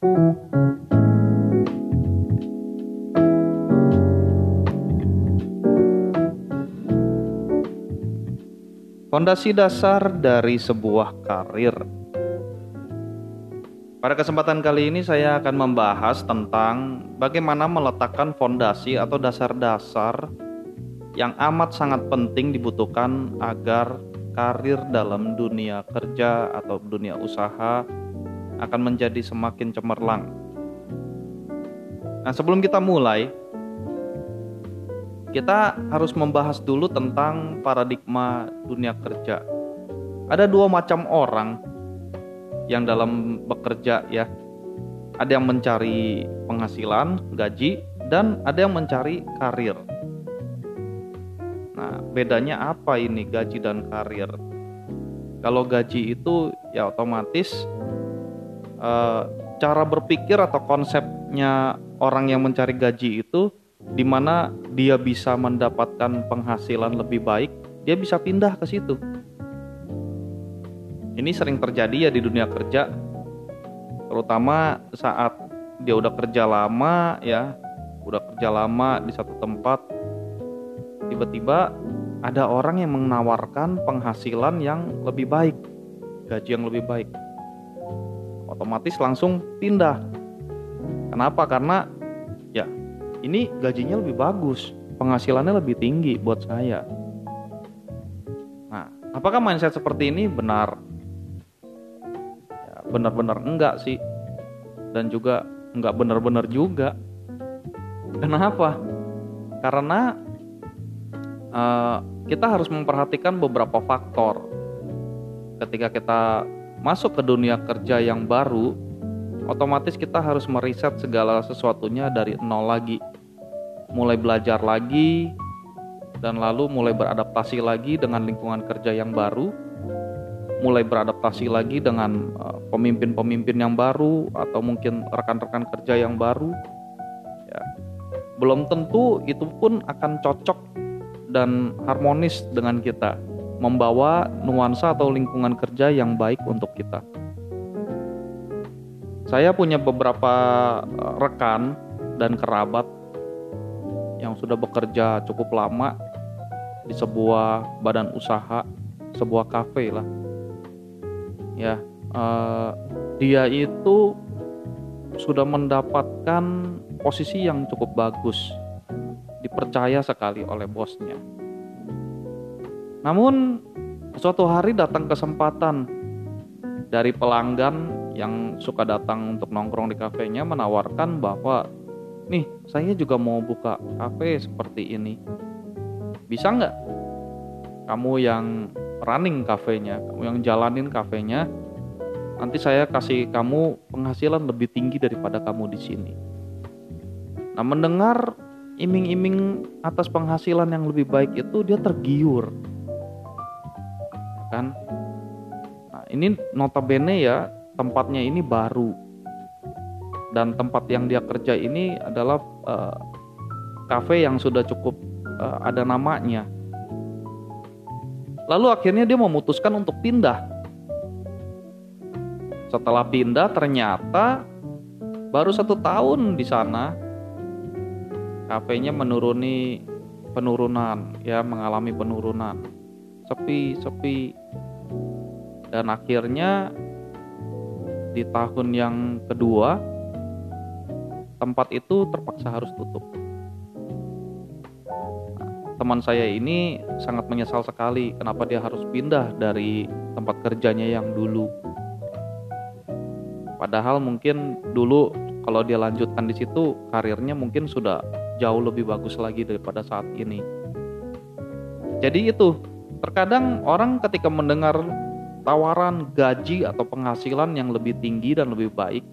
Fondasi dasar dari sebuah karir. Pada kesempatan kali ini saya akan membahas tentang bagaimana meletakkan fondasi atau dasar-dasar yang amat sangat penting dibutuhkan agar karir dalam dunia kerja atau dunia usaha akan menjadi semakin cemerlang. Nah, sebelum kita mulai, kita harus membahas dulu tentang paradigma dunia kerja. Ada dua macam orang yang dalam bekerja ya. Ada yang mencari penghasilan, gaji, dan ada yang mencari karir. Nah, bedanya apa ini gaji dan karir? Kalau gaji itu ya otomatis eh, cara berpikir atau konsepnya orang yang mencari gaji itu di mana dia bisa mendapatkan penghasilan lebih baik, dia bisa pindah ke situ. Ini sering terjadi ya di dunia kerja, terutama saat dia udah kerja lama ya, udah kerja lama di satu tempat, tiba-tiba ada orang yang menawarkan penghasilan yang lebih baik, gaji yang lebih baik. Otomatis langsung pindah. Kenapa? Karena ya ini gajinya lebih bagus, penghasilannya lebih tinggi buat saya. Nah, apakah mindset seperti ini benar? benar-benar enggak sih dan juga enggak benar-benar juga kenapa karena uh, kita harus memperhatikan beberapa faktor ketika kita masuk ke dunia kerja yang baru otomatis kita harus meriset segala sesuatunya dari nol lagi. Mulai belajar lagi dan lalu mulai beradaptasi lagi dengan lingkungan kerja yang baru mulai beradaptasi lagi dengan eh, pemimpin-pemimpin yang baru atau mungkin rekan-rekan kerja yang baru ya. Belum tentu itu pun akan cocok dan harmonis dengan kita membawa nuansa atau lingkungan kerja yang baik untuk kita. Saya punya beberapa eh, rekan dan kerabat yang sudah bekerja cukup lama di sebuah badan usaha, sebuah kafe lah. Ya uh, dia itu sudah mendapatkan posisi yang cukup bagus dipercaya sekali oleh bosnya namun suatu hari datang kesempatan dari pelanggan yang suka datang untuk nongkrong di kafenya menawarkan bahwa nih saya juga mau buka kafe seperti ini bisa nggak kamu yang running kafenya, kamu yang jalanin kafenya, nanti saya kasih kamu penghasilan lebih tinggi daripada kamu di sini. Nah, mendengar iming-iming atas penghasilan yang lebih baik itu dia tergiur. Kan? Nah, ini notabene ya, tempatnya ini baru. Dan tempat yang dia kerja ini adalah uh, kafe yang sudah cukup uh, ada namanya Lalu akhirnya dia memutuskan untuk pindah. Setelah pindah ternyata baru satu tahun di sana kafenya menuruni penurunan ya mengalami penurunan sepi sepi dan akhirnya di tahun yang kedua tempat itu terpaksa harus tutup teman saya ini sangat menyesal sekali kenapa dia harus pindah dari tempat kerjanya yang dulu. Padahal mungkin dulu kalau dia lanjutkan di situ karirnya mungkin sudah jauh lebih bagus lagi daripada saat ini. Jadi itu, terkadang orang ketika mendengar tawaran gaji atau penghasilan yang lebih tinggi dan lebih baik,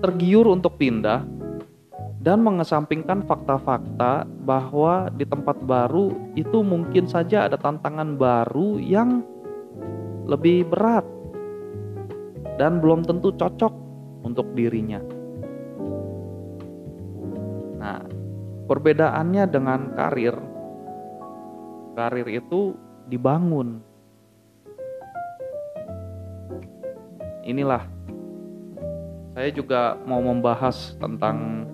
tergiur untuk pindah dan mengesampingkan fakta-fakta bahwa di tempat baru itu mungkin saja ada tantangan baru yang lebih berat dan belum tentu cocok untuk dirinya. Nah, perbedaannya dengan karir, karir itu dibangun. Inilah saya juga mau membahas tentang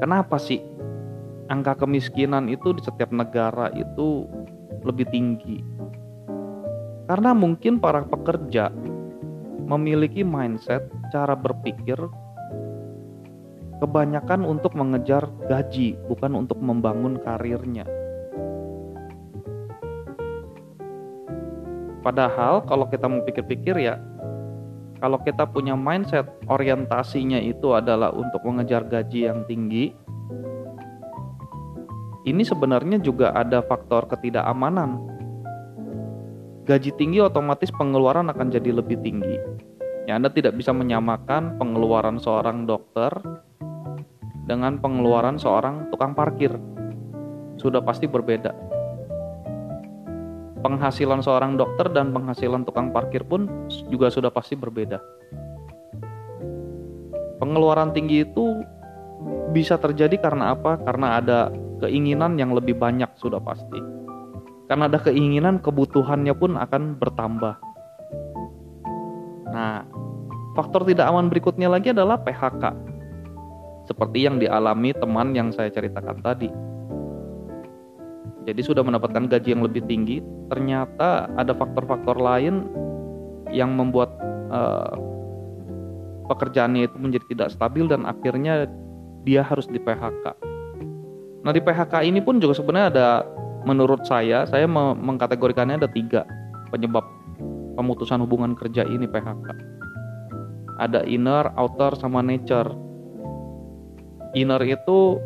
kenapa sih angka kemiskinan itu di setiap negara itu lebih tinggi. Karena mungkin para pekerja memiliki mindset cara berpikir kebanyakan untuk mengejar gaji, bukan untuk membangun karirnya. Padahal kalau kita mau pikir-pikir ya, kalau kita punya mindset orientasinya itu adalah untuk mengejar gaji yang tinggi, ini sebenarnya juga ada faktor ketidakamanan. Gaji tinggi otomatis pengeluaran akan jadi lebih tinggi. Ya, Anda tidak bisa menyamakan pengeluaran seorang dokter dengan pengeluaran seorang tukang parkir. Sudah pasti berbeda. Penghasilan seorang dokter dan penghasilan tukang parkir pun juga sudah pasti berbeda. Pengeluaran tinggi itu bisa terjadi karena apa? Karena ada keinginan yang lebih banyak sudah pasti. Karena ada keinginan, kebutuhannya pun akan bertambah. Nah, faktor tidak aman berikutnya lagi adalah PHK. Seperti yang dialami teman yang saya ceritakan tadi. Jadi sudah mendapatkan gaji yang lebih tinggi, ternyata ada faktor-faktor lain yang membuat uh, pekerjaannya itu menjadi tidak stabil dan akhirnya dia harus di PHK. Nah di PHK ini pun juga sebenarnya ada menurut saya saya mengkategorikannya ada tiga penyebab pemutusan hubungan kerja ini PHK. Ada inner, outer, sama nature. Inner itu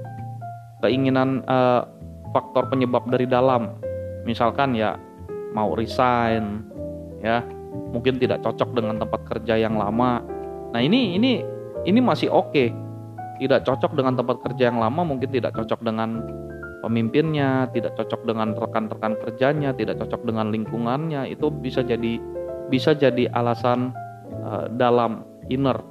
keinginan uh, faktor penyebab dari dalam. Misalkan ya mau resign, ya mungkin tidak cocok dengan tempat kerja yang lama. Nah ini ini ini masih oke. Okay tidak cocok dengan tempat kerja yang lama, mungkin tidak cocok dengan pemimpinnya, tidak cocok dengan rekan-rekan kerjanya, tidak cocok dengan lingkungannya, itu bisa jadi bisa jadi alasan uh, dalam inner.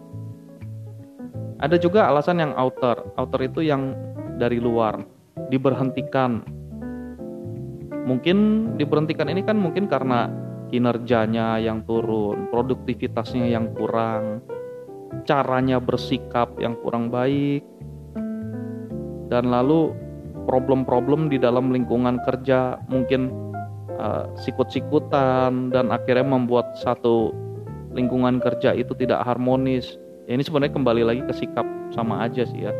Ada juga alasan yang outer. Outer itu yang dari luar, diberhentikan. Mungkin diberhentikan ini kan mungkin karena kinerjanya yang turun, produktivitasnya yang kurang, caranya bersikap yang kurang baik, dan lalu problem-problem di dalam lingkungan kerja mungkin uh, sikut-sikutan dan akhirnya membuat satu lingkungan kerja itu tidak harmonis. Ya, ini sebenarnya kembali lagi ke sikap sama aja sih ya.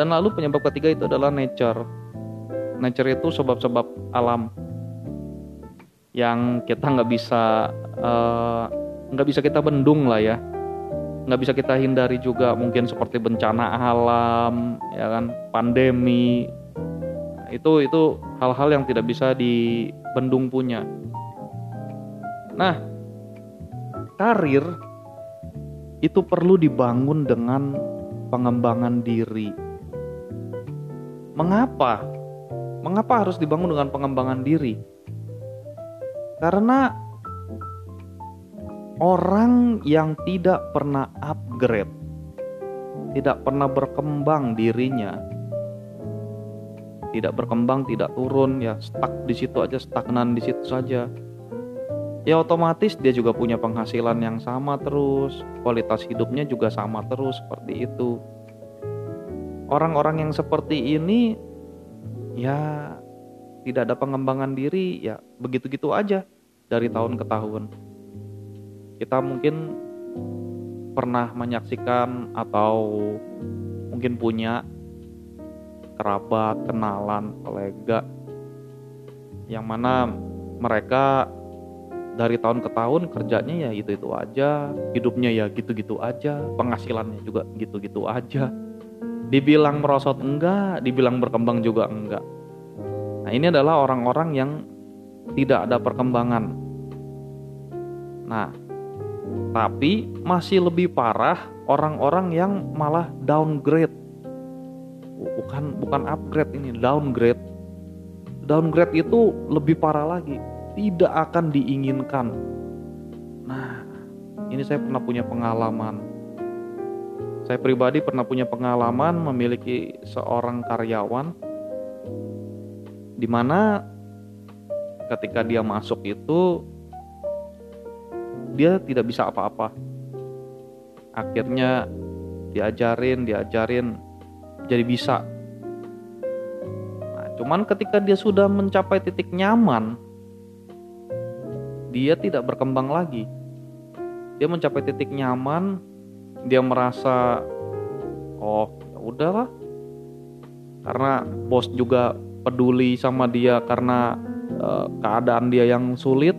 Dan lalu penyebab ketiga itu adalah nature. Nature itu sebab-sebab alam yang kita nggak bisa eh, nggak uh, bisa kita bendung lah ya. Nggak bisa kita hindari juga mungkin seperti bencana alam ya kan pandemi. Itu itu hal-hal yang tidak bisa dibendung punya. Nah karir itu perlu dibangun dengan pengembangan diri mengapa mengapa harus dibangun dengan pengembangan diri karena orang yang tidak pernah upgrade, tidak pernah berkembang dirinya, tidak berkembang, tidak turun, ya stuck di situ aja, stagnan di situ saja. Ya otomatis dia juga punya penghasilan yang sama terus, kualitas hidupnya juga sama terus seperti itu. Orang-orang yang seperti ini ya tidak ada pengembangan diri, ya begitu-gitu aja dari tahun ke tahun kita mungkin pernah menyaksikan atau mungkin punya kerabat, kenalan, kolega yang mana mereka dari tahun ke tahun kerjanya ya itu-itu aja, hidupnya ya gitu-gitu aja, penghasilannya juga gitu-gitu aja. Dibilang merosot enggak, dibilang berkembang juga enggak. Nah, ini adalah orang-orang yang tidak ada perkembangan. Nah, tapi masih lebih parah orang-orang yang malah downgrade. Bukan bukan upgrade ini, downgrade. Downgrade itu lebih parah lagi, tidak akan diinginkan. Nah, ini saya pernah punya pengalaman. Saya pribadi pernah punya pengalaman memiliki seorang karyawan di mana ketika dia masuk itu dia tidak bisa apa-apa. Akhirnya diajarin diajarin jadi bisa. Nah, cuman ketika dia sudah mencapai titik nyaman dia tidak berkembang lagi. Dia mencapai titik nyaman dia merasa oh ya udahlah. Karena bos juga peduli sama dia karena uh, keadaan dia yang sulit.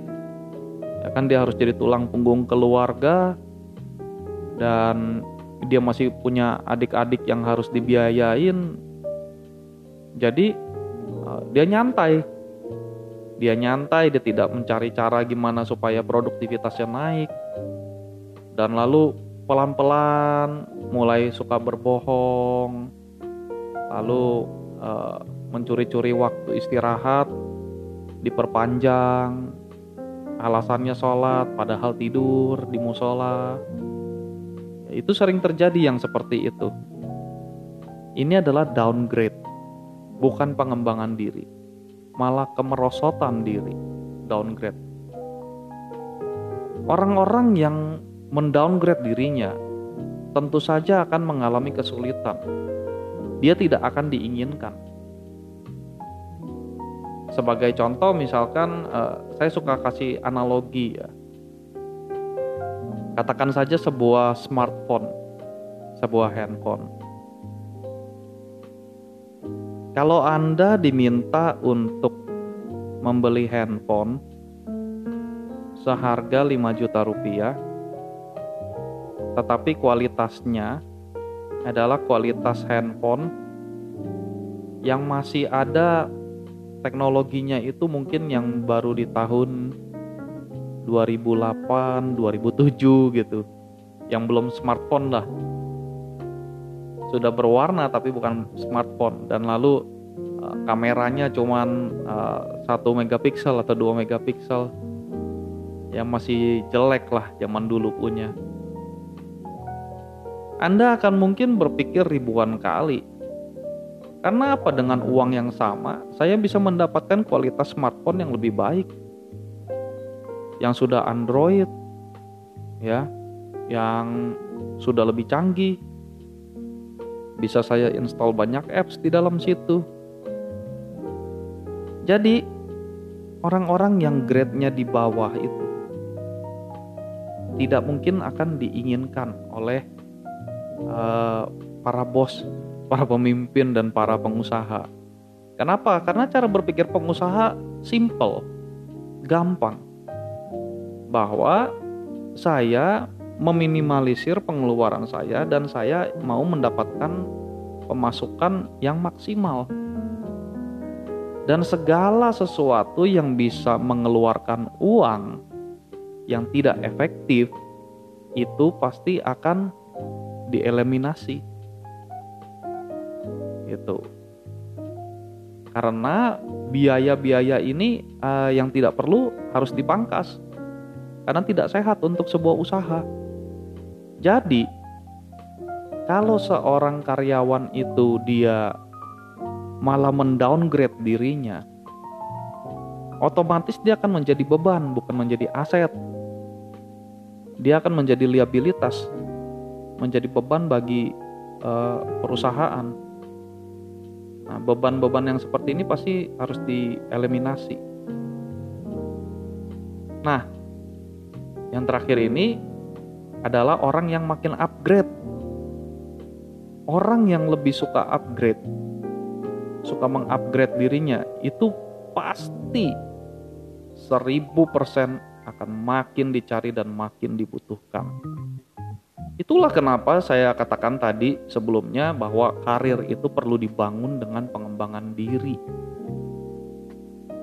Ya kan dia harus jadi tulang punggung keluarga. Dan dia masih punya adik-adik yang harus dibiayain. Jadi uh, dia nyantai. Dia nyantai dia tidak mencari cara gimana supaya produktivitasnya naik. Dan lalu pelan-pelan mulai suka berbohong, lalu uh, mencuri-curi waktu istirahat, diperpanjang, alasannya sholat padahal tidur di musola. Itu sering terjadi yang seperti itu. Ini adalah downgrade, bukan pengembangan diri, malah kemerosotan diri, downgrade. Orang-orang yang mendowngrade dirinya, tentu saja akan mengalami kesulitan. Dia tidak akan diinginkan. Sebagai contoh, misalkan uh, saya suka kasih analogi ya. Katakan saja sebuah smartphone, sebuah handphone. Kalau Anda diminta untuk membeli handphone seharga 5 juta rupiah, tetapi kualitasnya adalah kualitas handphone yang masih ada teknologinya itu mungkin yang baru di tahun 2008, 2007 gitu. Yang belum smartphone lah. Sudah berwarna tapi bukan smartphone dan lalu uh, kameranya cuman uh, satu megapiksel atau dua megapiksel yang masih jelek lah zaman dulu punya. Anda akan mungkin berpikir ribuan kali. Karena apa dengan uang yang sama, saya bisa mendapatkan kualitas smartphone yang lebih baik. Yang sudah Android ya, yang sudah lebih canggih. Bisa saya install banyak apps di dalam situ. Jadi, orang-orang yang grade-nya di bawah itu tidak mungkin akan diinginkan oleh uh, para bos, para pemimpin dan para pengusaha. Kenapa? Karena cara berpikir pengusaha simple, gampang. Bahwa saya meminimalisir pengeluaran saya dan saya mau mendapatkan pemasukan yang maksimal. Dan segala sesuatu yang bisa mengeluarkan uang yang tidak efektif itu pasti akan dieliminasi. Itu karena biaya-biaya ini uh, yang tidak perlu harus dipangkas. Karena tidak sehat untuk sebuah usaha. Jadi kalau seorang karyawan itu dia malah mendowngrade dirinya otomatis dia akan menjadi beban bukan menjadi aset. Dia akan menjadi liabilitas menjadi beban bagi uh, perusahaan. Nah, beban-beban yang seperti ini pasti harus dieliminasi. Nah, yang terakhir ini adalah orang yang makin upgrade. Orang yang lebih suka upgrade, suka mengupgrade dirinya, itu pasti seribu persen akan makin dicari dan makin dibutuhkan. Itulah kenapa saya katakan tadi sebelumnya bahwa karir itu perlu dibangun dengan pengembangan diri.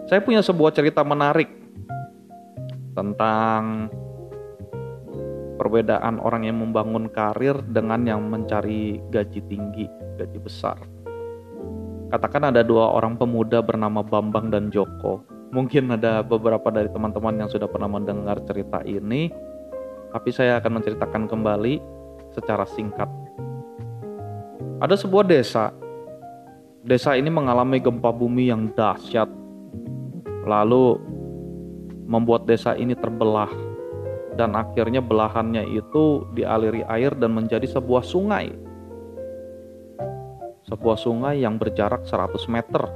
Saya punya sebuah cerita menarik tentang perbedaan orang yang membangun karir dengan yang mencari gaji tinggi, gaji besar. Katakan ada dua orang pemuda bernama Bambang dan Joko. Mungkin ada beberapa dari teman-teman yang sudah pernah mendengar cerita ini tapi saya akan menceritakan kembali secara singkat. Ada sebuah desa. Desa ini mengalami gempa bumi yang dahsyat. Lalu membuat desa ini terbelah dan akhirnya belahannya itu dialiri air dan menjadi sebuah sungai. Sebuah sungai yang berjarak 100 meter.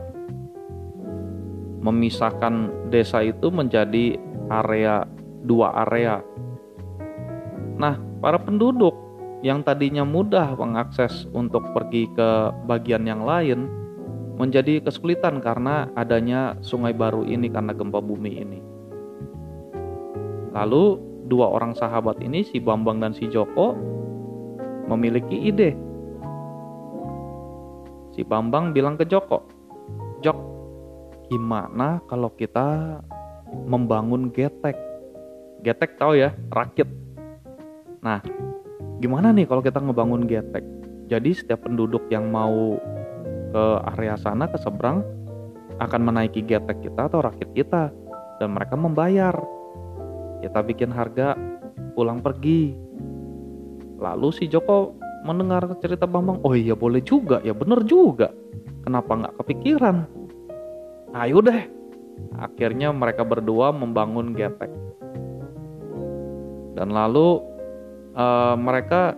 Memisahkan desa itu menjadi area dua area. Nah, para penduduk yang tadinya mudah mengakses untuk pergi ke bagian yang lain menjadi kesulitan karena adanya sungai baru ini karena gempa bumi ini. Lalu dua orang sahabat ini si Bambang dan si Joko memiliki ide. Si Bambang bilang ke Joko, "Jok, gimana kalau kita membangun getek?" Getek tahu ya, rakit. Nah, gimana nih kalau kita ngebangun getek? Jadi setiap penduduk yang mau ke area sana ke seberang akan menaiki getek kita atau rakit kita dan mereka membayar kita bikin harga pulang pergi. Lalu si Joko mendengar cerita Bambang, oh iya boleh juga, ya bener juga. Kenapa nggak kepikiran? Ayo deh. Akhirnya mereka berdua membangun getek. Dan lalu uh, mereka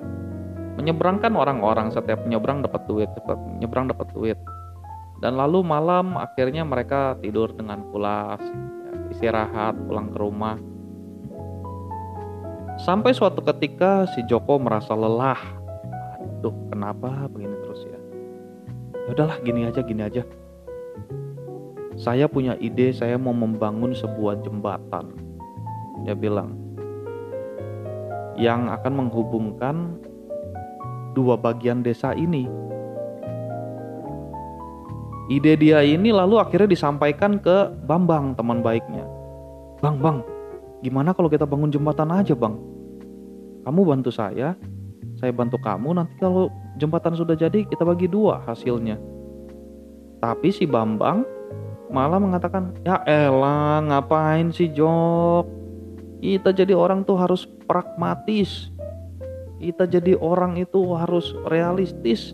menyeberangkan orang-orang setiap menyeberang dapat duit, dapat menyeberang dapat duit. Dan lalu malam akhirnya mereka tidur dengan pulas, istirahat, pulang ke rumah. Sampai suatu ketika si Joko merasa lelah. Aduh, kenapa begini terus ya? Ya udahlah, gini aja, gini aja. Saya punya ide, saya mau membangun sebuah jembatan. Dia bilang, yang akan menghubungkan dua bagian desa ini. Ide dia ini lalu akhirnya disampaikan ke Bambang, teman baiknya. Bang, bang, Gimana kalau kita bangun jembatan aja bang? Kamu bantu saya, saya bantu kamu, nanti kalau jembatan sudah jadi kita bagi dua hasilnya. Tapi si Bambang malah mengatakan, ya elah ngapain sih Jok? Kita jadi orang tuh harus pragmatis. Kita jadi orang itu harus realistis.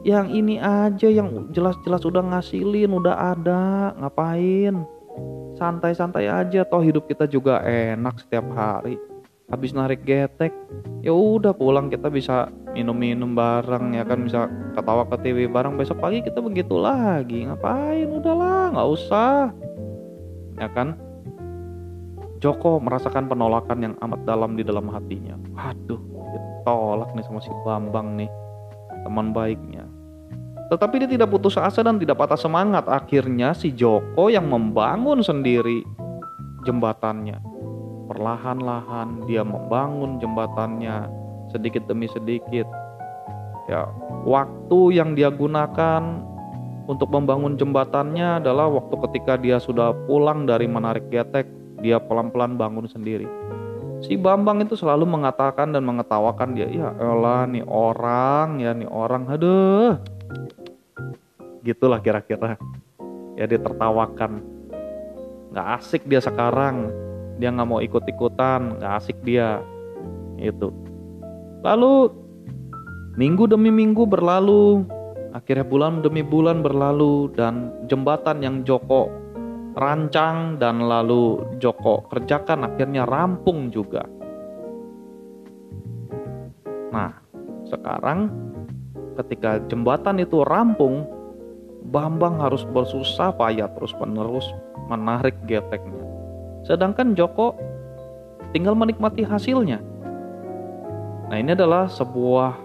Yang ini aja yang jelas-jelas udah ngasilin, udah ada, ngapain? santai-santai aja toh hidup kita juga enak setiap hari. Habis narik getek ya udah pulang kita bisa minum-minum bareng ya kan? Bisa ketawa ke TV bareng. Besok pagi kita begitu lagi. Ngapain? Udahlah nggak usah. Ya kan Joko merasakan penolakan yang amat dalam di dalam hatinya aduh ditolak nih sama si Bambang nih teman baiknya tetapi dia tidak putus asa dan tidak patah semangat. Akhirnya si Joko yang membangun sendiri jembatannya. Perlahan-lahan dia membangun jembatannya sedikit demi sedikit. Ya, waktu yang dia gunakan untuk membangun jembatannya adalah waktu ketika dia sudah pulang dari menarik getek, dia pelan-pelan bangun sendiri. Si Bambang itu selalu mengatakan dan mengetawakan dia, ya elah nih orang, ya nih orang, aduh. Gitulah kira-kira. Ya dia tertawakan. Nggak asik dia sekarang. Dia nggak mau ikut-ikutan nggak asik dia. Itu lalu minggu demi minggu berlalu. Akhirnya bulan demi bulan berlalu dan jembatan yang Joko rancang dan lalu Joko kerjakan akhirnya rampung juga nah sekarang ketika jembatan itu rampung Bambang harus bersusah payah terus-menerus menarik geteknya. Sedangkan Joko tinggal menikmati hasilnya. Nah, ini adalah sebuah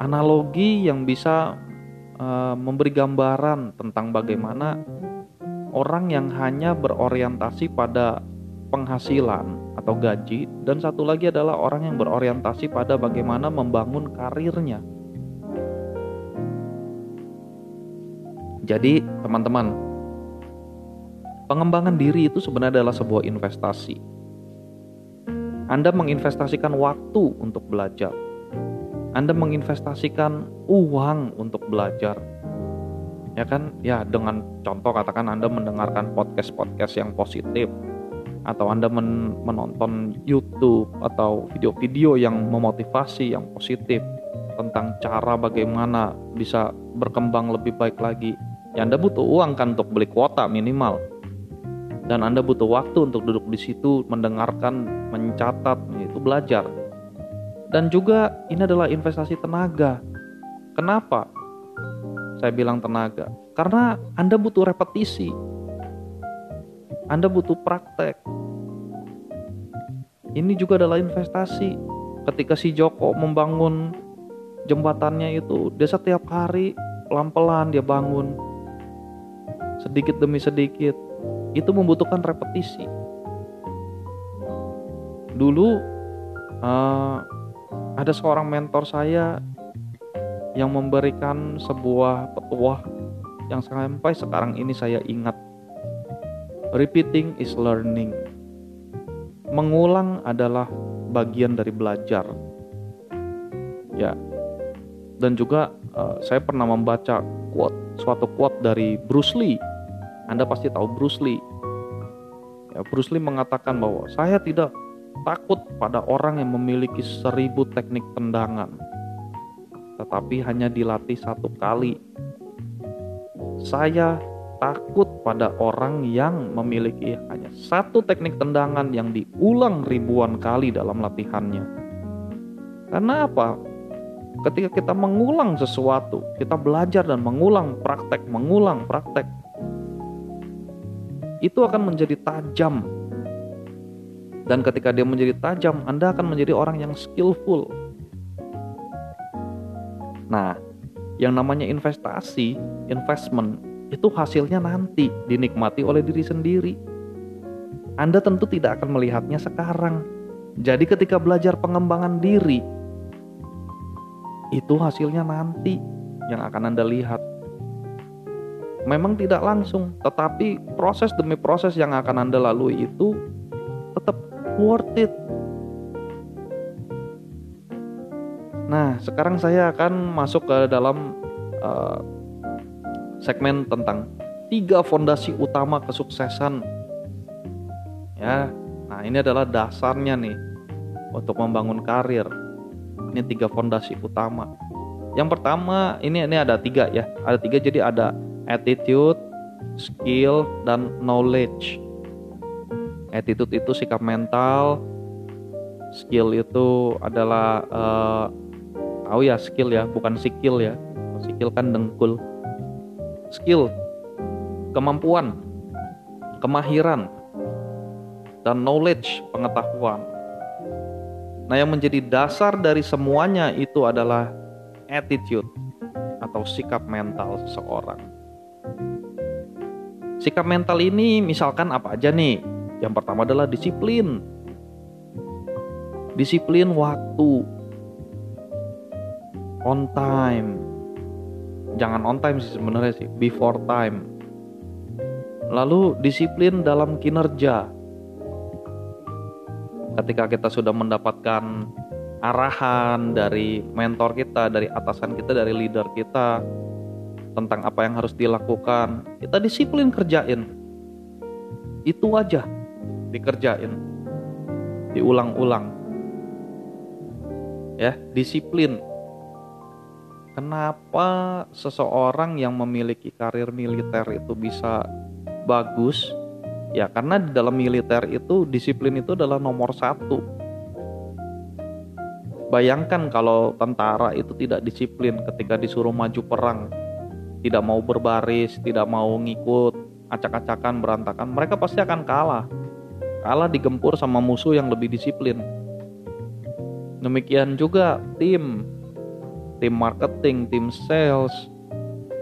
analogi yang bisa uh, memberi gambaran tentang bagaimana orang yang hanya berorientasi pada penghasilan atau gaji dan satu lagi adalah orang yang berorientasi pada bagaimana membangun karirnya Jadi, teman-teman, pengembangan diri itu sebenarnya adalah sebuah investasi. Anda menginvestasikan waktu untuk belajar. Anda menginvestasikan uang untuk belajar. Ya kan? Ya, dengan contoh katakan Anda mendengarkan podcast-podcast yang positif atau Anda men menonton YouTube atau video-video yang memotivasi yang positif tentang cara bagaimana bisa berkembang lebih baik lagi ya Anda butuh uang kan untuk beli kuota minimal. Dan Anda butuh waktu untuk duduk di situ, mendengarkan, mencatat, itu belajar. Dan juga ini adalah investasi tenaga. Kenapa? Saya bilang tenaga. Karena Anda butuh repetisi. Anda butuh praktek. Ini juga adalah investasi. Ketika si Joko membangun jembatannya itu, dia setiap hari pelan-pelan dia bangun. Sedikit demi sedikit. Itu membutuhkan repetisi. Dulu uh, ada seorang mentor saya yang memberikan sebuah petuah yang sampai sekarang ini saya ingat. Repeating is learning. Mengulang adalah bagian dari belajar. Ya. Dan juga uh, saya pernah membaca quote suatu quote dari Bruce Lee. Anda pasti tahu Bruce Lee. Ya, Bruce Lee mengatakan bahwa saya tidak takut pada orang yang memiliki seribu teknik tendangan, tetapi hanya dilatih satu kali. Saya takut pada orang yang memiliki hanya satu teknik tendangan yang diulang ribuan kali dalam latihannya. Karena apa? Ketika kita mengulang sesuatu, kita belajar dan mengulang praktek, mengulang praktek, itu akan menjadi tajam. Dan ketika dia menjadi tajam, Anda akan menjadi orang yang skillful. Nah, yang namanya investasi, investment itu hasilnya nanti dinikmati oleh diri sendiri. Anda tentu tidak akan melihatnya sekarang. Jadi ketika belajar pengembangan diri, itu hasilnya nanti yang akan Anda lihat. Memang tidak langsung, tetapi proses demi proses yang akan Anda lalui itu tetap worth it. Nah, sekarang saya akan masuk ke dalam uh, segmen tentang tiga fondasi utama kesuksesan. Ya, nah ini adalah dasarnya nih untuk membangun karir. Ini tiga fondasi utama. Yang pertama ini ini ada tiga ya, ada tiga jadi ada attitude, skill, dan knowledge. Attitude itu sikap mental, skill itu adalah uh, oh ya skill ya, bukan skill ya. Skill kan dengkul skill, kemampuan, kemahiran, dan knowledge, pengetahuan. Nah, yang menjadi dasar dari semuanya itu adalah attitude atau sikap mental seseorang. Sikap mental ini misalkan apa aja nih? Yang pertama adalah disiplin. Disiplin waktu. On time. Jangan on time sih sebenarnya sih before time. Lalu disiplin dalam kinerja. Ketika kita sudah mendapatkan arahan dari mentor kita dari atasan kita dari leader kita tentang apa yang harus dilakukan kita disiplin kerjain. Itu aja dikerjain diulang-ulang. Ya disiplin kenapa seseorang yang memiliki karir militer itu bisa bagus? Ya karena di dalam militer itu disiplin itu adalah nomor satu. Bayangkan kalau tentara itu tidak disiplin ketika disuruh maju perang. Tidak mau berbaris tidak mau ngikut acak-acakan berantakan mereka pasti akan kalah. Kalah digempur sama musuh yang lebih disiplin. Demikian juga tim tim marketing, tim sales,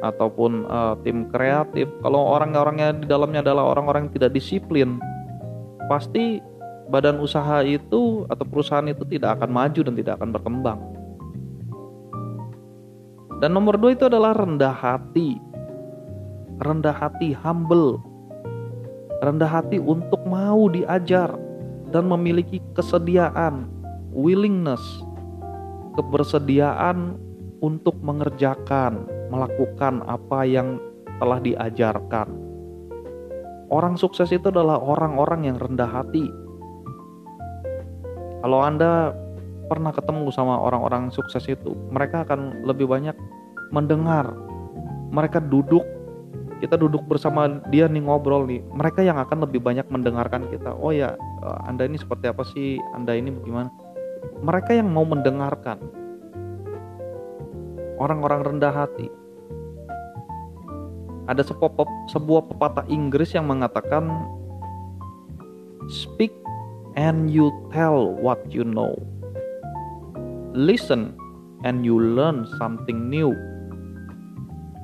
ataupun uh, tim kreatif. Kalau orang-orangnya di dalamnya adalah orang-orang yang tidak disiplin, pasti badan usaha itu atau perusahaan itu tidak akan maju dan tidak akan berkembang. Dan nomor dua itu adalah rendah hati. Rendah hati, humble. Rendah hati untuk mau diajar dan memiliki kesediaan, willingness, kebersediaan untuk mengerjakan, melakukan apa yang telah diajarkan. Orang sukses itu adalah orang-orang yang rendah hati. Kalau Anda pernah ketemu sama orang-orang sukses itu, mereka akan lebih banyak mendengar. Mereka duduk kita duduk bersama dia nih ngobrol nih mereka yang akan lebih banyak mendengarkan kita oh ya eh, anda ini seperti apa sih anda ini bagaimana mereka yang mau mendengarkan orang-orang rendah hati ada sebuah, sebuah pepatah Inggris yang mengatakan speak and you tell what you know listen and you learn something new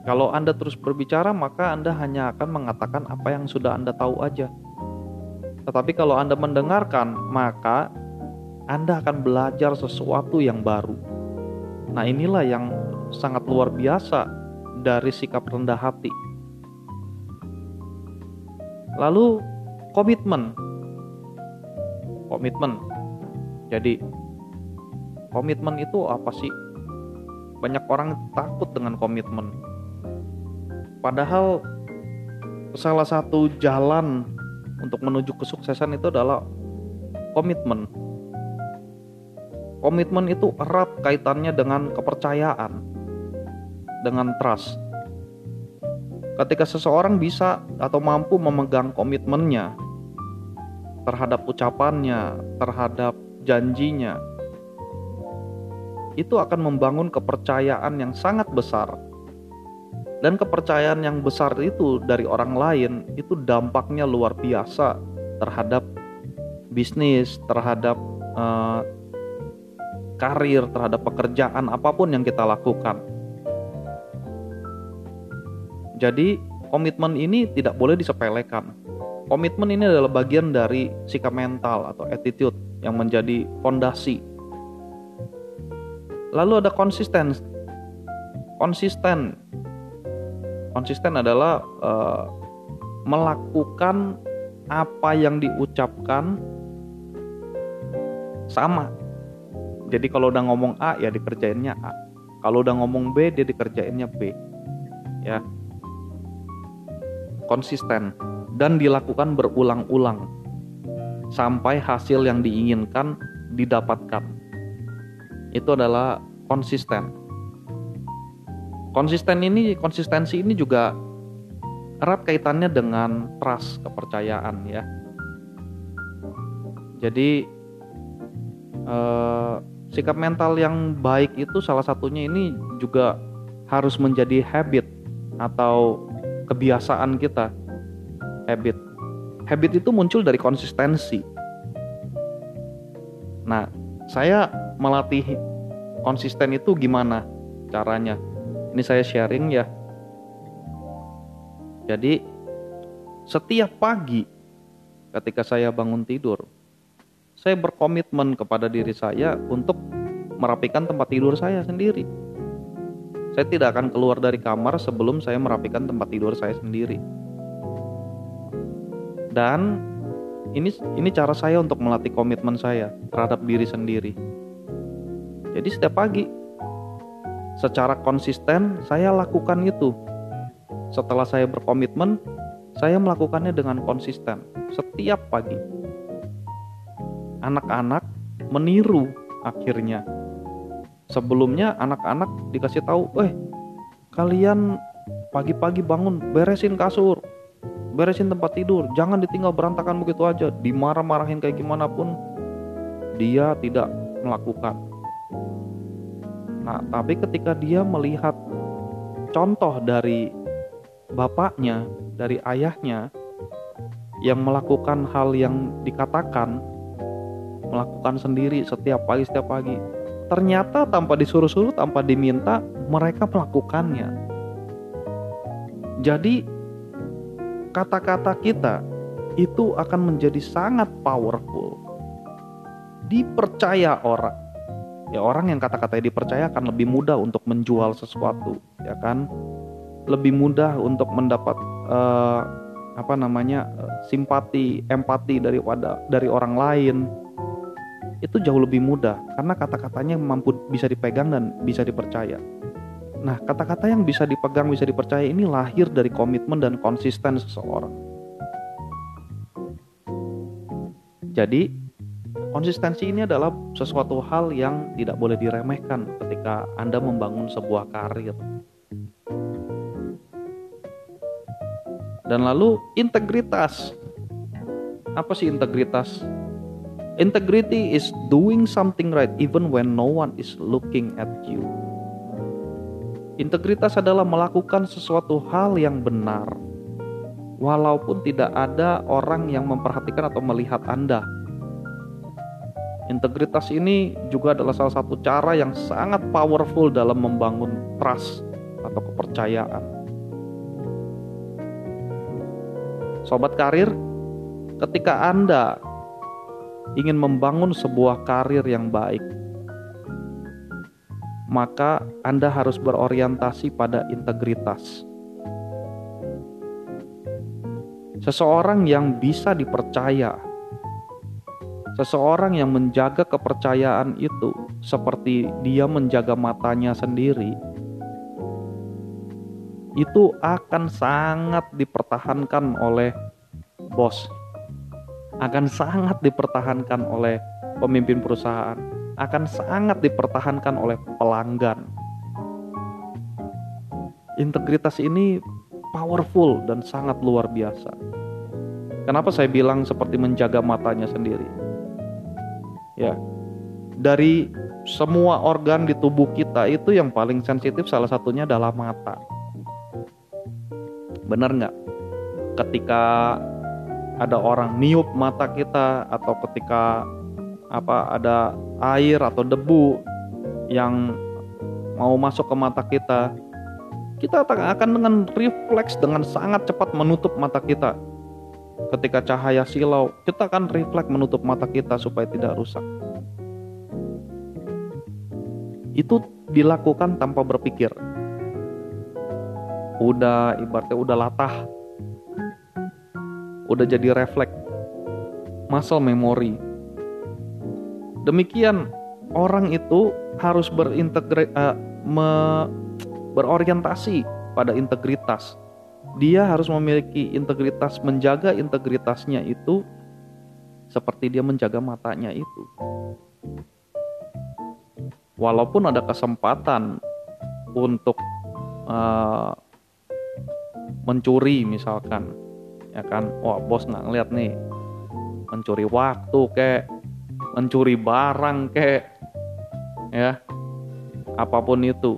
kalau Anda terus berbicara, maka Anda hanya akan mengatakan apa yang sudah Anda tahu aja. Tetapi kalau Anda mendengarkan, maka Anda akan belajar sesuatu yang baru. Nah, inilah yang sangat luar biasa dari sikap rendah hati. Lalu, komitmen. Komitmen. Jadi, komitmen itu apa sih? Banyak orang takut dengan komitmen Padahal salah satu jalan untuk menuju kesuksesan itu adalah komitmen. Komitmen itu erat kaitannya dengan kepercayaan, dengan trust. Ketika seseorang bisa atau mampu memegang komitmennya terhadap ucapannya, terhadap janjinya, itu akan membangun kepercayaan yang sangat besar dan kepercayaan yang besar itu dari orang lain itu dampaknya luar biasa terhadap bisnis, terhadap uh, karir, terhadap pekerjaan apa pun yang kita lakukan. Jadi komitmen ini tidak boleh disepelekan. Komitmen ini adalah bagian dari sikap mental atau attitude yang menjadi fondasi. Lalu ada konsisten. Konsisten konsisten adalah uh, melakukan apa yang diucapkan sama. Jadi kalau udah ngomong A ya dikerjainnya A. Kalau udah ngomong B dia dikerjainnya B. Ya. Konsisten dan dilakukan berulang-ulang sampai hasil yang diinginkan didapatkan. Itu adalah konsisten. Konsisten ini, konsistensi ini juga erat kaitannya dengan trust, kepercayaan ya. Jadi eh, sikap mental yang baik itu salah satunya ini juga harus menjadi habit atau kebiasaan kita. Habit. Habit itu muncul dari konsistensi. Nah, saya melatih konsisten itu gimana caranya? Ini saya sharing ya. Jadi setiap pagi ketika saya bangun tidur, saya berkomitmen kepada diri saya untuk merapikan tempat tidur saya sendiri. Saya tidak akan keluar dari kamar sebelum saya merapikan tempat tidur saya sendiri. Dan ini ini cara saya untuk melatih komitmen saya terhadap diri sendiri. Jadi setiap pagi secara konsisten saya lakukan itu. Setelah saya berkomitmen, saya melakukannya dengan konsisten setiap pagi. Anak-anak meniru akhirnya. Sebelumnya anak-anak dikasih tahu, "Eh, kalian pagi-pagi bangun, beresin kasur, beresin tempat tidur, jangan ditinggal berantakan begitu aja." Dimarah-marahin kayak gimana pun dia tidak melakukan Nah, tapi ketika dia melihat contoh dari bapaknya, dari ayahnya yang melakukan hal yang dikatakan, melakukan sendiri setiap pagi setiap pagi, ternyata tanpa disuruh-suruh, tanpa diminta, mereka melakukannya. Jadi kata-kata kita itu akan menjadi sangat powerful. Dipercaya orang ya orang yang kata-katanya dipercaya akan lebih mudah untuk menjual sesuatu ya kan lebih mudah untuk mendapat uh, apa namanya simpati empati dari wadah dari orang lain itu jauh lebih mudah karena kata-katanya mampu bisa dipegang dan bisa dipercaya nah kata-kata yang bisa dipegang bisa dipercaya ini lahir dari komitmen dan konsisten seseorang jadi Konsistensi ini adalah sesuatu hal yang tidak boleh diremehkan ketika Anda membangun sebuah karir. Dan lalu integritas. Apa sih integritas? Integrity is doing something right even when no one is looking at you. Integritas adalah melakukan sesuatu hal yang benar, walaupun tidak ada orang yang memperhatikan atau melihat Anda. Integritas ini juga adalah salah satu cara yang sangat powerful dalam membangun trust atau kepercayaan. Sobat karir, ketika Anda ingin membangun sebuah karir yang baik, maka Anda harus berorientasi pada integritas. Seseorang yang bisa dipercaya, seseorang yang menjaga kepercayaan itu, seperti dia menjaga matanya sendiri, itu akan sangat dipertahankan oleh bos akan sangat dipertahankan oleh pemimpin perusahaan, akan sangat dipertahankan oleh pelanggan. Integritas ini powerful dan sangat luar biasa. Kenapa saya bilang seperti menjaga matanya sendiri? Ya, dari semua organ di tubuh kita itu yang paling sensitif salah satunya adalah mata. Benar nggak? Ketika ada orang niup mata kita atau ketika apa ada air atau debu yang mau masuk ke mata kita kita akan dengan refleks dengan sangat cepat menutup mata kita. Ketika cahaya silau kita akan refleks menutup mata kita supaya tidak rusak. Itu dilakukan tanpa berpikir. Udah ibaratnya udah latah udah jadi refleks muscle memory. Demikian orang itu harus berintegre uh, me, berorientasi pada integritas. Dia harus memiliki integritas, menjaga integritasnya itu seperti dia menjaga matanya itu. Walaupun ada kesempatan untuk uh, mencuri misalkan ya kan? Wah bos nggak ngeliat nih. Mencuri waktu kek mencuri barang kek ya. Apa pun itu.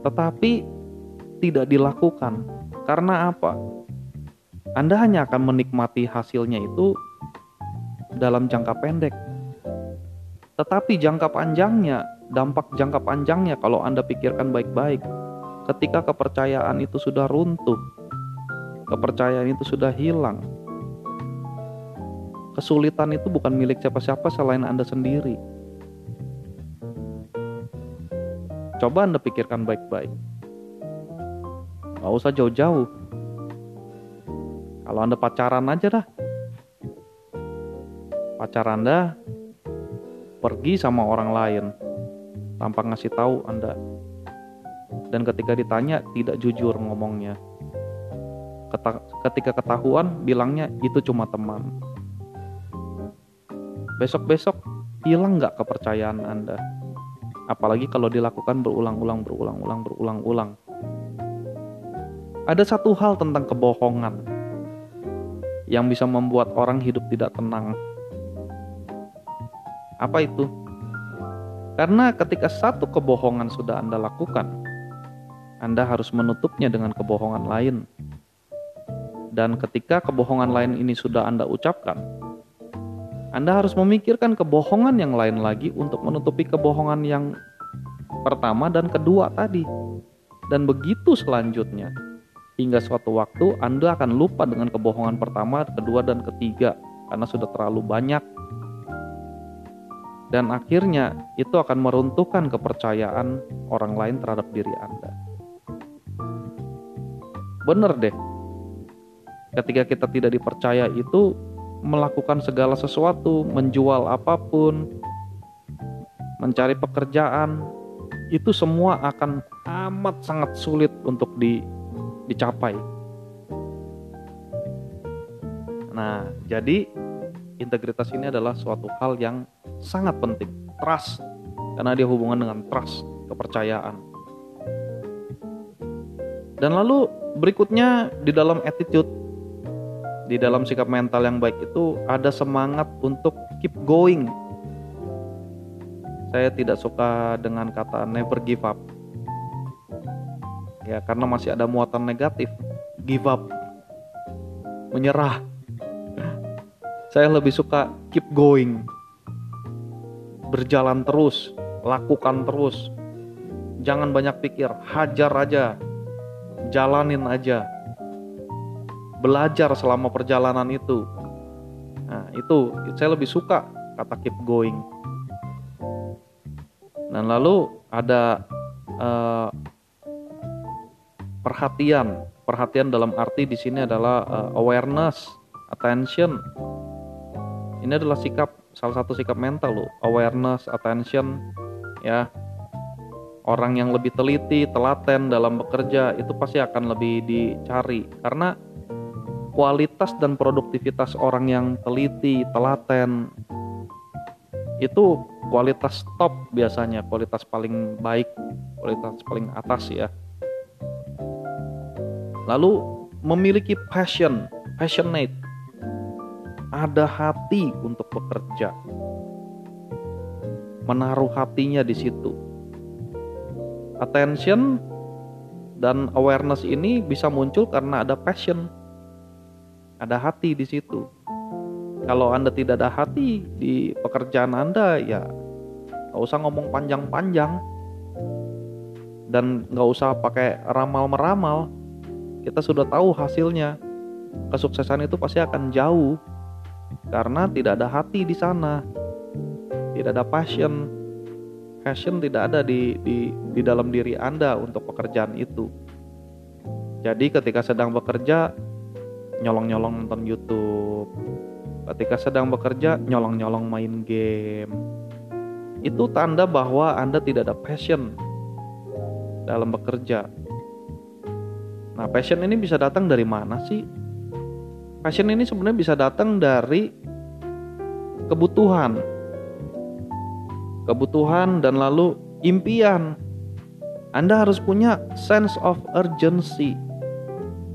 Tetapi tidak dilakukan. Karena apa? Anda hanya akan menikmati hasilnya itu dalam jangka pendek. Tetapi jangka panjangnya dampak jangka panjangnya kalau Anda pikirkan baik-baik ketika kepercayaan itu sudah runtuh kepercayaan itu sudah hilang. Kesulitan itu bukan milik siapa-siapa selain Anda sendiri. Coba Anda pikirkan baik-baik. Gak usah jauh-jauh. Kalau Anda pacaran aja dah. Pacar Anda pergi sama orang lain tanpa ngasih tahu Anda. Dan ketika ditanya tidak jujur ngomongnya ketika ketahuan bilangnya itu cuma teman. Besok-besok hilang nggak kepercayaan Anda? Apalagi kalau dilakukan berulang-ulang, berulang-ulang, berulang-ulang. Ada satu hal tentang kebohongan yang bisa membuat orang hidup tidak tenang. Apa itu? Karena ketika satu kebohongan sudah Anda lakukan, Anda harus menutupnya dengan kebohongan lain dan ketika kebohongan lain ini sudah Anda ucapkan, Anda harus memikirkan kebohongan yang lain lagi untuk menutupi kebohongan yang pertama dan kedua tadi. Dan begitu selanjutnya. Hingga suatu waktu Anda akan lupa dengan kebohongan pertama, kedua, dan ketiga karena sudah terlalu banyak. Dan akhirnya itu akan meruntuhkan kepercayaan orang lain terhadap diri Anda. Bener deh, ketika kita tidak dipercaya itu melakukan segala sesuatu, menjual apa pun, mencari pekerjaan, itu semua akan amat sangat sulit untuk di, dicapai. Nah, jadi integritas ini adalah suatu hal yang sangat penting, trust, karena dia hubungan dengan trust, kepercayaan. Dan lalu berikutnya di dalam attitude di dalam sikap mental yang baik itu ada semangat untuk keep going. Saya tidak suka dengan kata never give up. Ya karena masih ada muatan negatif. Give up. Menyerah. Saya lebih suka keep going. Berjalan terus. Lakukan terus. Jangan banyak pikir. Hajar aja. Jalanin aja belajar selama perjalanan itu. Nah itu saya lebih suka kata keep going. Dan lalu ada uh, perhatian. Perhatian dalam arti di sini adalah uh, awareness attention. Ini adalah sikap salah satu sikap mental loh awareness attention ya. Orang yang lebih teliti, telaten dalam bekerja itu pasti akan lebih dicari. Karena kualitas dan produktivitas orang yang teliti, telaten itu kualitas top biasanya, kualitas paling baik, kualitas paling atas ya. Lalu memiliki passion, passionate. Ada hati untuk bekerja. Menaruh hatinya di situ attention dan awareness ini bisa muncul karena ada passion, ada hati di situ. Kalau Anda tidak ada hati di pekerjaan Anda, ya nggak usah ngomong panjang-panjang dan nggak usah pakai ramal-meramal. Kita sudah tahu hasilnya. Kesuksesan itu pasti akan jauh karena tidak ada hati di sana, tidak ada passion, passion tidak ada di, di, di dalam diri Anda untuk pekerjaan itu. Jadi ketika sedang bekerja, nyolong-nyolong nonton YouTube. Ketika sedang bekerja, nyolong-nyolong main game. Itu tanda bahwa Anda tidak ada passion dalam bekerja. Nah, passion ini bisa datang dari mana sih? Passion ini sebenarnya bisa datang dari kebutuhan kebutuhan, dan lalu impian. Anda harus punya sense of urgency.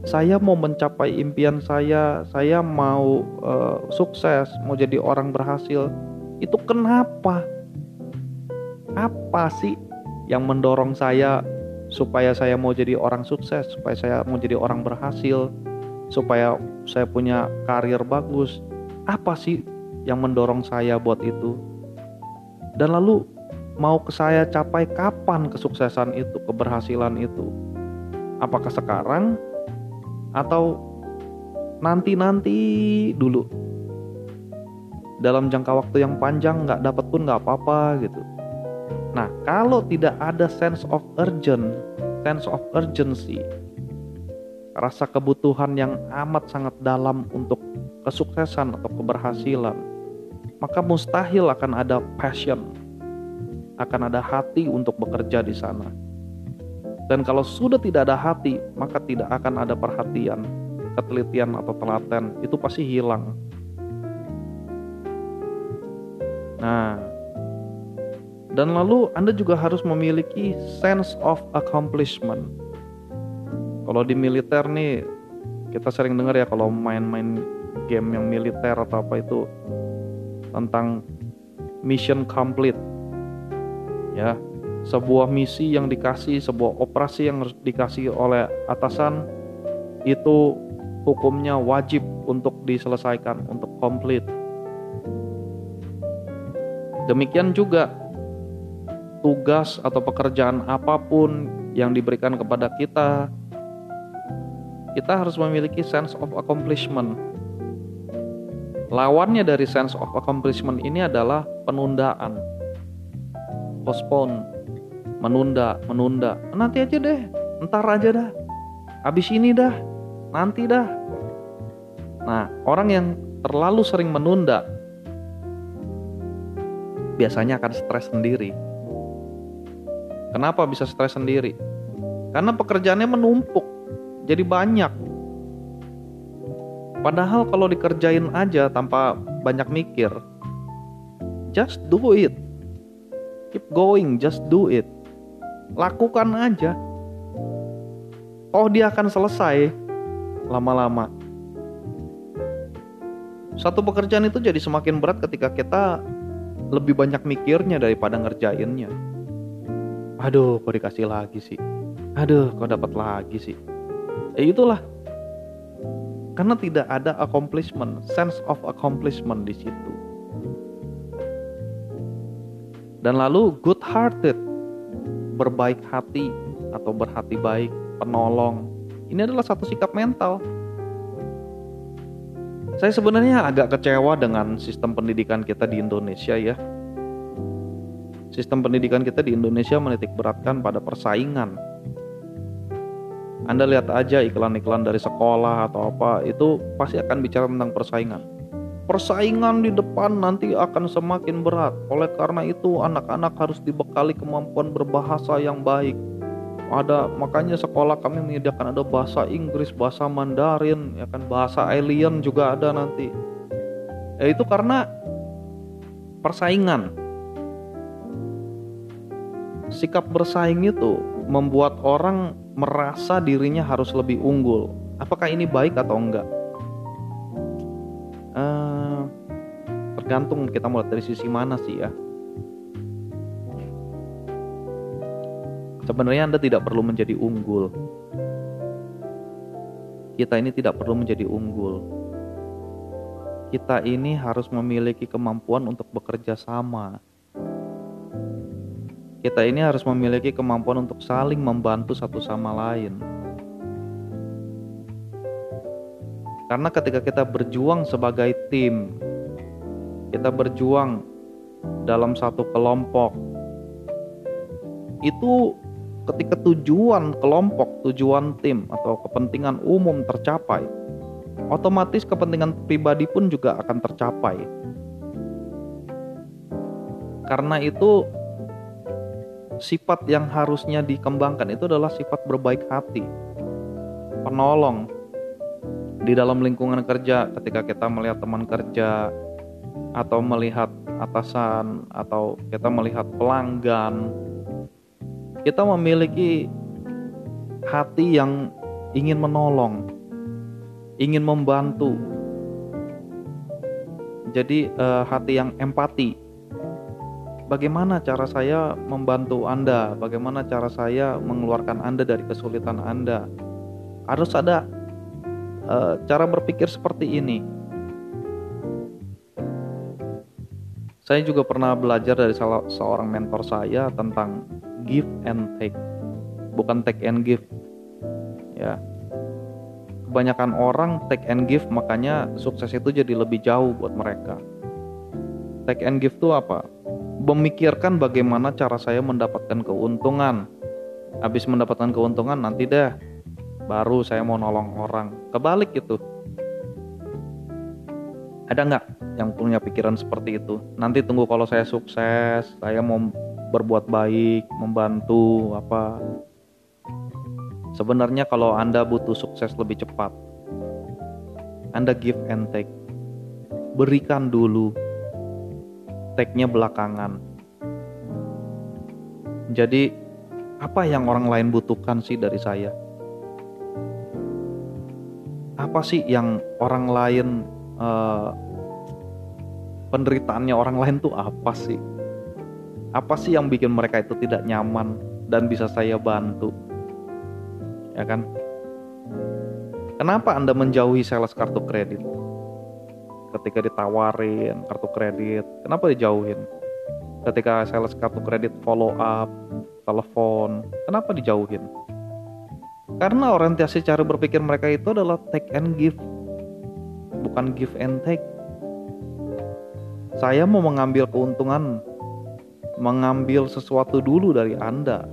Saya mau mencapai impian saya, saya mau uh, sukses, mau jadi orang berhasil. Itu kenapa? Apa sih yang mendorong saya supaya saya mau jadi orang sukses, supaya saya mau jadi orang berhasil, supaya saya punya karir bagus? Apa sih yang mendorong saya buat itu? Dan lalu mau ke saya capai kapan kesuksesan itu, keberhasilan itu? Apakah sekarang atau nanti-nanti dulu? Dalam jangka waktu yang panjang nggak dapat pun nggak apa-apa gitu. Nah, kalau tidak ada sense of urgent, sense of urgency, rasa kebutuhan yang amat sangat dalam untuk kesuksesan atau keberhasilan, maka mustahil akan ada passion, akan ada hati untuk bekerja di sana. Dan kalau sudah tidak ada hati, maka tidak akan ada perhatian, ketelitian atau telaten, itu pasti hilang. Nah, dan lalu Anda juga harus memiliki sense of accomplishment. Kalau di militer nih, kita sering dengar ya kalau main-main game yang militer atau apa itu tentang mission complete. Ya, sebuah misi yang dikasih, sebuah operasi yang dikasih oleh atasan itu hukumnya wajib untuk diselesaikan, untuk komplit. Demikian juga tugas atau pekerjaan apa pun yang diberikan kepada kita, kita harus memiliki sense of accomplishment Lawannya dari sense of accomplishment ini adalah penundaan. Postpone, menunda, menunda. Nanti aja deh, ntar aja dah. Habis ini dah, nanti dah. Nah, orang yang terlalu sering menunda biasanya akan stres sendiri. Kenapa bisa stres sendiri? Karena pekerjaannya menumpuk, jadi banyak Padahal kalau dikerjain aja tanpa banyak mikir, just do it. Keep going, just do it. Lakukan aja. Oh dia akan selesai lama-lama. Satu pekerjaan itu jadi semakin berat ketika kita lebih banyak mikirnya daripada ngerjainnya. Aduh, kok dikasih lagi sih? Aduh, kok dapat lagi sih? Ya itulah. Karena tidak ada accomplishment, sense of accomplishment di situ. Dan lalu good hearted, berbaik hati atau berhati baik, penolong. Ini adalah satu sikap mental saya sebenarnya agak kecewa dengan sistem pendidikan kita di Indonesia ya. Sistem pendidikan kita di Indonesia menitik beratkan pada persaingan. Anda lihat aja iklan-iklan dari sekolah atau apa, itu pasti akan bicara tentang persaingan. Persaingan di depan nanti akan semakin berat. Oleh karena itu, anak-anak harus dibekali kemampuan berbahasa yang baik, ada makanya sekolah kami menyediakan ada bahasa Inggris, bahasa Mandarin, ya kan bahasa alien juga ada nanti. Ya itu karena persaingan. Sikap bersaing itu membuat orang merasa dirinya harus lebih unggul. Apakah ini baik atau enggak? Uh, tergantung kita mulai dari sisi mana sih ya. Sebenarnya Anda tidak perlu menjadi unggul. Kita ini tidak perlu menjadi unggul. Kita ini harus memiliki kemampuan untuk bekerja sama. Kita ini harus memiliki kemampuan untuk saling membantu satu sama lain. Karena ketika kita berjuang sebagai tim, kita berjuang dalam satu kelompok, itu ketika tujuan kelompok, tujuan tim atau kepentingan umum tercapai, otomatis kepentingan pribadi pun juga akan tercapai. Karena itu sifat yang harusnya dikembangkan itu adalah sifat berbaik hati, penolong di dalam lingkungan kerja ketika kita melihat teman kerja atau melihat atasan atau kita melihat pelanggan kita memiliki hati yang ingin menolong, ingin membantu. Jadi uh, hati yang empati. Bagaimana cara saya membantu Anda? Bagaimana cara saya mengeluarkan Anda dari kesulitan Anda? Harus ada uh, cara berpikir seperti ini. Saya juga pernah belajar dari salah seorang mentor saya tentang give and take bukan take and give. Ya. Kebanyakan orang take and give makanya sukses itu jadi lebih jauh buat mereka. Take and give itu apa? Memikirkan bagaimana cara saya mendapatkan keuntungan. Habis mendapatkan keuntungan nanti deh baru saya mau nolong orang. Kebalik itu ada nggak yang punya pikiran seperti itu nanti tunggu kalau saya sukses saya mau berbuat baik, membantu apa. Sebenarnya kalau Anda butuh sukses lebih cepat, Anda give and take. Berikan dulu, take-nya belakangan. Jadi, apa yang orang lain butuhkan sih dari saya? Apa sih yang orang lain uh, penderitaannya orang lain tuh apa sih? apa sih yang bikin mereka itu tidak nyaman dan bisa saya bantu? Ya kan? Kenapa anda menjauhi sales kartu kredit? Ketika ditawarin kartu kredit kenapa dijauhin? Ketika sales kartu kredit follow up telepon kenapa dijauhin? Karena orientasi cara berpikir mereka itu adalah take and give bukan give and take saya mau mengambil keuntungan mengambil sesuatu dulu dari Anda.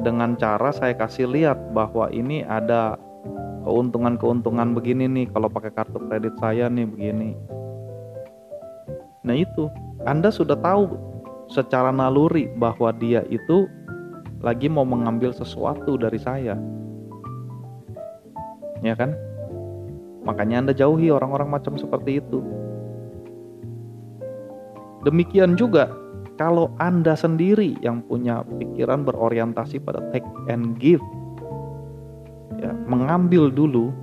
Dengan cara saya kasih lihat bahwa ini ada keuntungan-keuntungan begini nih kalau pakai kartu kredit saya nih begini. Nah itu, Anda sudah tahu secara naluri bahwa dia itu lagi mau mengambil sesuatu dari saya. Ya kan? Makanya Anda jauhi orang-orang macam seperti itu. Demikian juga kalau Anda sendiri yang punya pikiran berorientasi pada take and give, ya, mengambil dulu,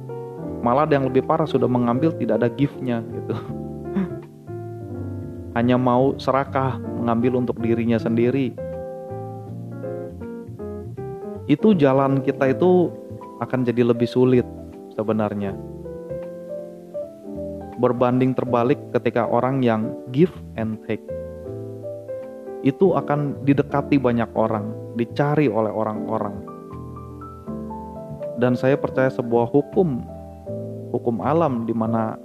malah ada yang lebih parah sudah mengambil tidak ada give-nya gitu. Hanya mau serakah mengambil untuk dirinya sendiri. Itu jalan kita itu akan jadi lebih sulit sebenarnya. Berbanding terbalik ketika orang yang give and take itu akan didekati banyak orang, dicari oleh orang-orang. Dan saya percaya sebuah hukum, hukum alam di mana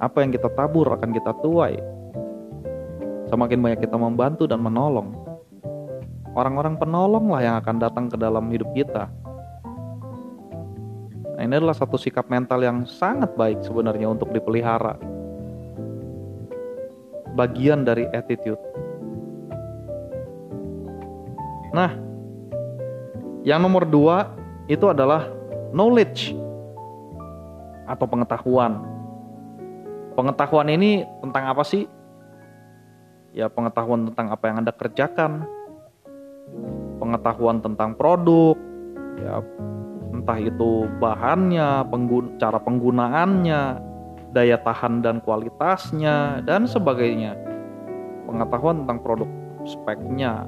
apa yang kita tabur akan kita tuai. Semakin banyak kita membantu dan menolong, orang-orang penolong lah yang akan datang ke dalam hidup kita. Ini adalah satu sikap mental yang sangat baik sebenarnya untuk dipelihara. Bagian dari attitude Nah, yang nomor dua itu adalah knowledge atau pengetahuan. Pengetahuan ini tentang apa sih? Ya pengetahuan tentang apa yang Anda kerjakan, pengetahuan tentang produk, ya entah itu bahannya, penggun cara penggunaannya, daya tahan dan kualitasnya, dan sebagainya. Pengetahuan tentang produk speknya,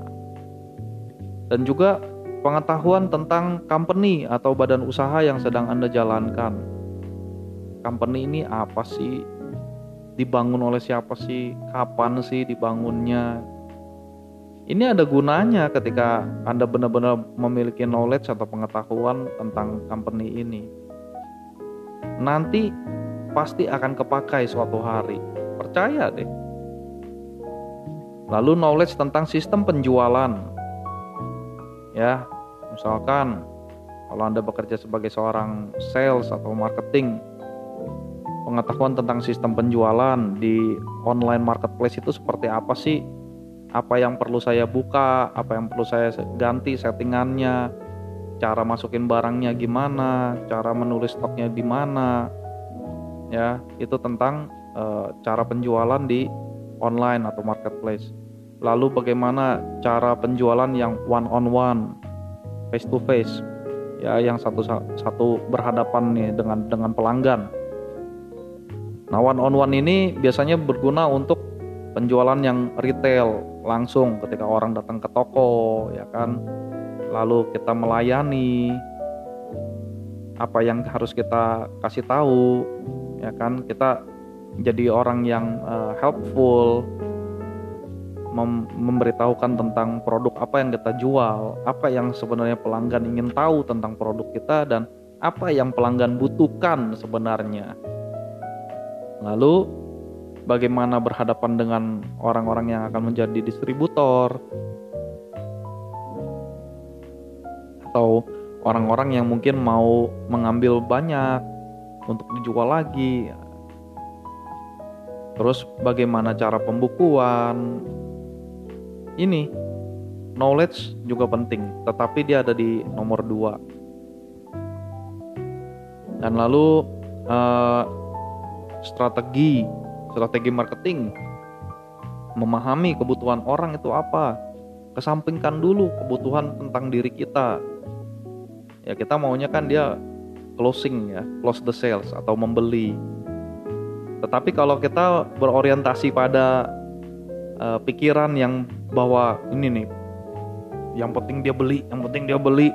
dan juga pengetahuan tentang company atau badan usaha yang sedang Anda jalankan. Company ini apa sih? Dibangun oleh siapa sih? Kapan sih dibangunnya? Ini ada gunanya ketika Anda benar-benar memiliki knowledge atau pengetahuan tentang company ini. Nanti pasti akan kepakai suatu hari. Percaya deh. Lalu knowledge tentang sistem penjualan, ya misalkan kalau anda bekerja sebagai seorang sales atau marketing pengetahuan tentang sistem penjualan di online marketplace itu seperti apa sih apa yang perlu saya buka apa yang perlu saya ganti settingannya cara masukin barangnya gimana cara menulis stoknya di mana ya itu tentang e, cara penjualan di online atau marketplace Lalu bagaimana cara penjualan yang one on one, face to face, ya yang satu satu berhadapan nih dengan dengan pelanggan. Nah one on one ini biasanya berguna untuk penjualan yang retail langsung ketika orang datang ke toko, ya kan. Lalu kita melayani apa yang harus kita kasih tahu, ya kan. Kita jadi orang yang uh, helpful, mem memberitahukan tentang produk apa yang kita jual, apa yang sebenarnya pelanggan ingin tahu tentang produk kita dan apa yang pelanggan butuhkan sebenarnya. Lalu bagaimana berhadapan dengan orang-orang yang akan menjadi distributor atau orang-orang yang mungkin mau mengambil banyak untuk dijual lagi. Terus bagaimana cara pembukuan, ini knowledge juga penting, tetapi dia ada di nomor dua. Dan lalu uh, strategi, strategi marketing, memahami kebutuhan orang itu apa, kesampingkan dulu kebutuhan tentang diri kita. Ya kita maunya kan dia closing ya, close the sales atau membeli. Tetapi kalau kita berorientasi pada uh, pikiran yang bahwa ini nih yang penting dia beli yang penting dia beli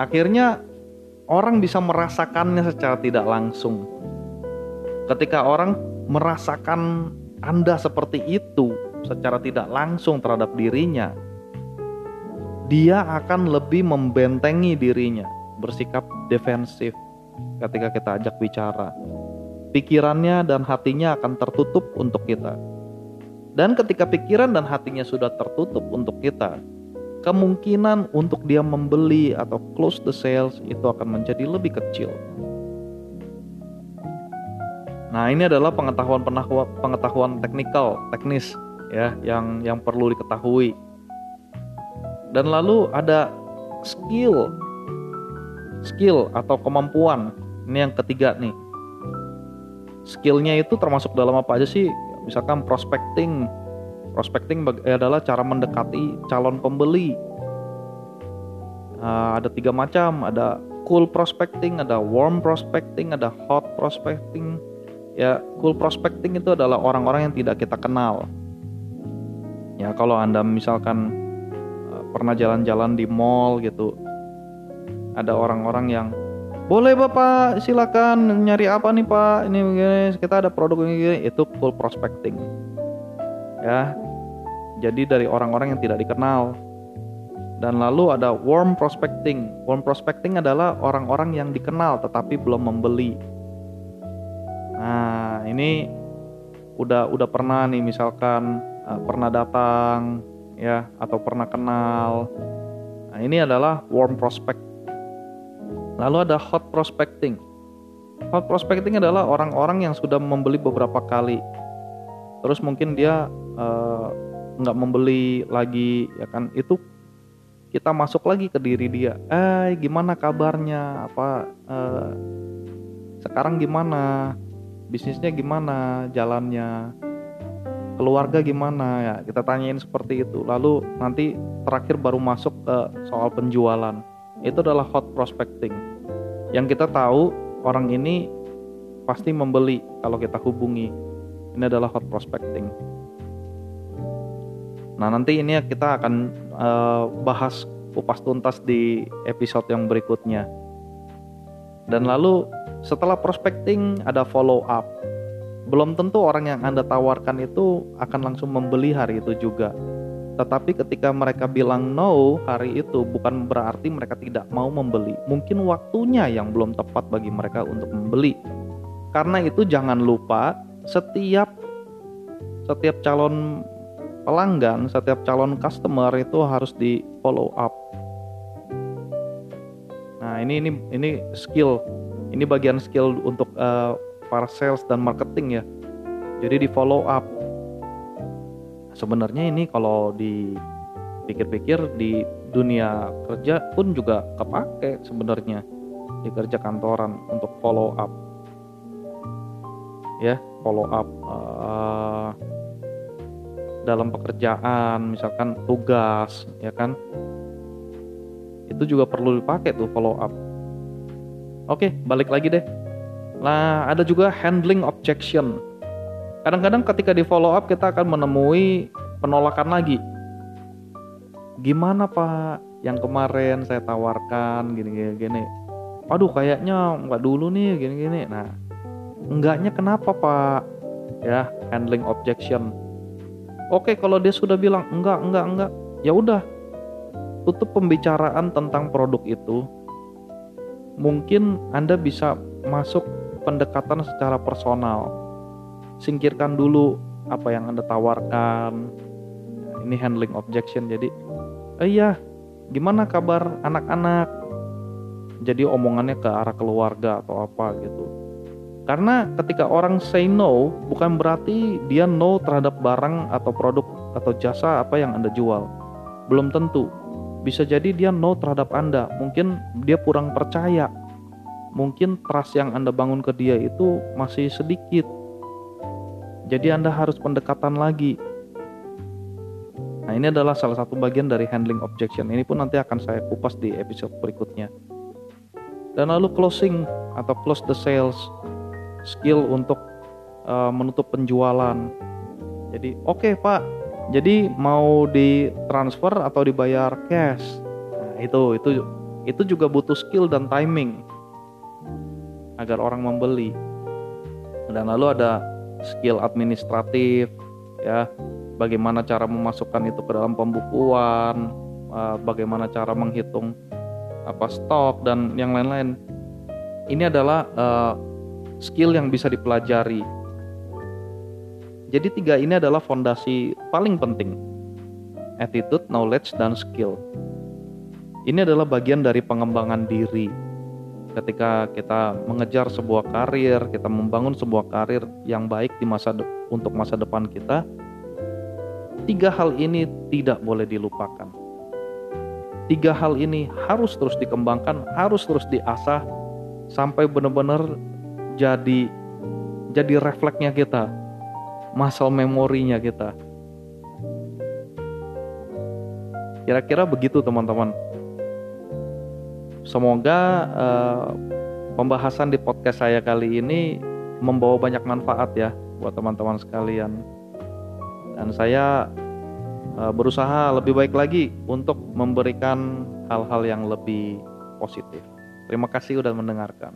akhirnya orang bisa merasakannya secara tidak langsung ketika orang merasakan anda seperti itu secara tidak langsung terhadap dirinya dia akan lebih membentengi dirinya bersikap defensif ketika kita ajak bicara pikirannya dan hatinya akan tertutup untuk kita dan ketika pikiran dan hatinya sudah tertutup untuk kita, kemungkinan untuk dia membeli atau close the sales itu akan menjadi lebih kecil. Nah, ini adalah pengetahuan pengetahuan teknikal, teknis ya yang yang perlu diketahui. Dan lalu ada skill. Skill atau kemampuan. Ini yang ketiga nih. Skillnya itu termasuk dalam apa aja sih? misalkan prospecting Prospecting adalah cara mendekati calon pembeli. Uh, ada tiga macam, ada cool prospecting, ada warm prospecting, ada hot prospecting. Ya, cool prospecting itu adalah orang-orang yang tidak kita kenal. Ya, kalau Anda misalkan uh, pernah jalan-jalan di mall gitu, ada orang-orang yang boleh bapak silakan nyari apa nih pak? Ini begini kita ada produk ini itu cool prospecting. Ya jadi dari orang-orang yang tidak dikenal. Dan lalu ada warm prospecting. Warm prospecting adalah orang-orang yang dikenal tetapi belum membeli nah ini udah udah pernah nih misalkan uh, pernah datang ya atau pernah kenal. Nah ini adalah warm prospect. Lalu ada hot prospecting. Hot prospecting adalah orang-orang yang sudah membeli beberapa kali. Terus mungkin dia uh, nggak membeli lagi ya kan? Itu kita masuk lagi ke diri dia. Eh gimana kabarnya? Apa uh, sekarang gimana bisnisnya gimana? Jalannya? Keluarga gimana? Ya kita tanyain seperti itu. Lalu nanti terakhir baru masuk ke soal penjualan. Itu adalah hot prospecting. Yang kita tahu orang ini pasti membeli kalau kita hubungi. Ini adalah hot prospecting. Nah, nanti ini kita akan uh, bahas kupas tuntas di episode yang berikutnya. Dan lalu setelah prospecting ada follow up. Belum tentu orang yang Anda tawarkan itu akan langsung membeli hari itu juga. Tetapi ketika mereka bilang no hari itu bukan berarti mereka tidak mau membeli. Mungkin waktunya yang belum tepat bagi mereka untuk membeli. Karena itu jangan lupa setiap setiap calon pelanggan, setiap calon customer itu harus di follow up. Nah, ini ini ini skill. Ini bagian skill untuk uh, para sales dan marketing ya. Jadi di follow up. Sebenarnya ini kalau dipikir-pikir di dunia kerja pun juga kepake sebenarnya di kerja kantoran untuk follow up. Ya, follow up uh, dalam pekerjaan misalkan tugas ya kan itu juga perlu dipakai tuh follow up oke balik lagi deh. Nah ada juga handling objection. Kadang-kadang ketika di follow up kita akan menemui penolakan lagi. Gimana pak? Yang kemarin saya tawarkan gini gini gini aduh kayaknya nggak dulu nih gini gini nah enggaknya kenapa pak? Ya handling objection. Oke, kalau dia sudah bilang enggak, enggak, enggak, ya udah. Tutup pembicaraan tentang produk itu. Mungkin Anda bisa masuk pendekatan secara personal. Singkirkan dulu apa yang Anda tawarkan. Ini handling objection. Jadi, eh iya, gimana kabar anak-anak? Jadi omongannya ke arah keluarga atau apa gitu karena ketika orang say no, bukan berarti dia no terhadap barang atau produk atau jasa apa yang Anda jual. Belum tentu. Bisa jadi dia no terhadap Anda. Mungkin dia kurang percaya. Mungkin trust yang Anda bangun ke dia itu masih sedikit. Jadi Anda harus pendekatan lagi. Nah, ini adalah salah satu bagian dari handling objection. Ini pun nanti akan saya kupas di episode berikutnya. Dan lalu closing atau close the sales skill untuk uh, menutup penjualan. Jadi oke okay, Pak, jadi mau ditransfer atau dibayar cash. Nah, itu itu itu juga butuh skill dan timing agar orang membeli. Dan lalu ada skill administratif ya, bagaimana cara memasukkan itu ke dalam pembukuan, uh, bagaimana cara menghitung apa stok dan yang lain-lain. Ini adalah uh, skill yang bisa dipelajari. Jadi tiga ini adalah fondasi paling penting. Attitude, knowledge, dan skill. Ini adalah bagian dari pengembangan diri. Ketika kita mengejar sebuah karir, kita membangun sebuah karir yang baik di masa untuk masa depan kita, tiga hal ini tidak boleh dilupakan. Tiga hal ini harus terus dikembangkan, harus terus diasah sampai benar-benar jadi jadi refleksnya kita muscle memorinya kita Kira-kira begitu teman-teman. Semoga uh, pembahasan di podcast saya kali ini membawa banyak manfaat ya buat teman-teman sekalian. Dan saya uh, berusaha lebih baik lagi untuk memberikan hal-hal yang lebih positif. Terima kasih sudah mendengarkan.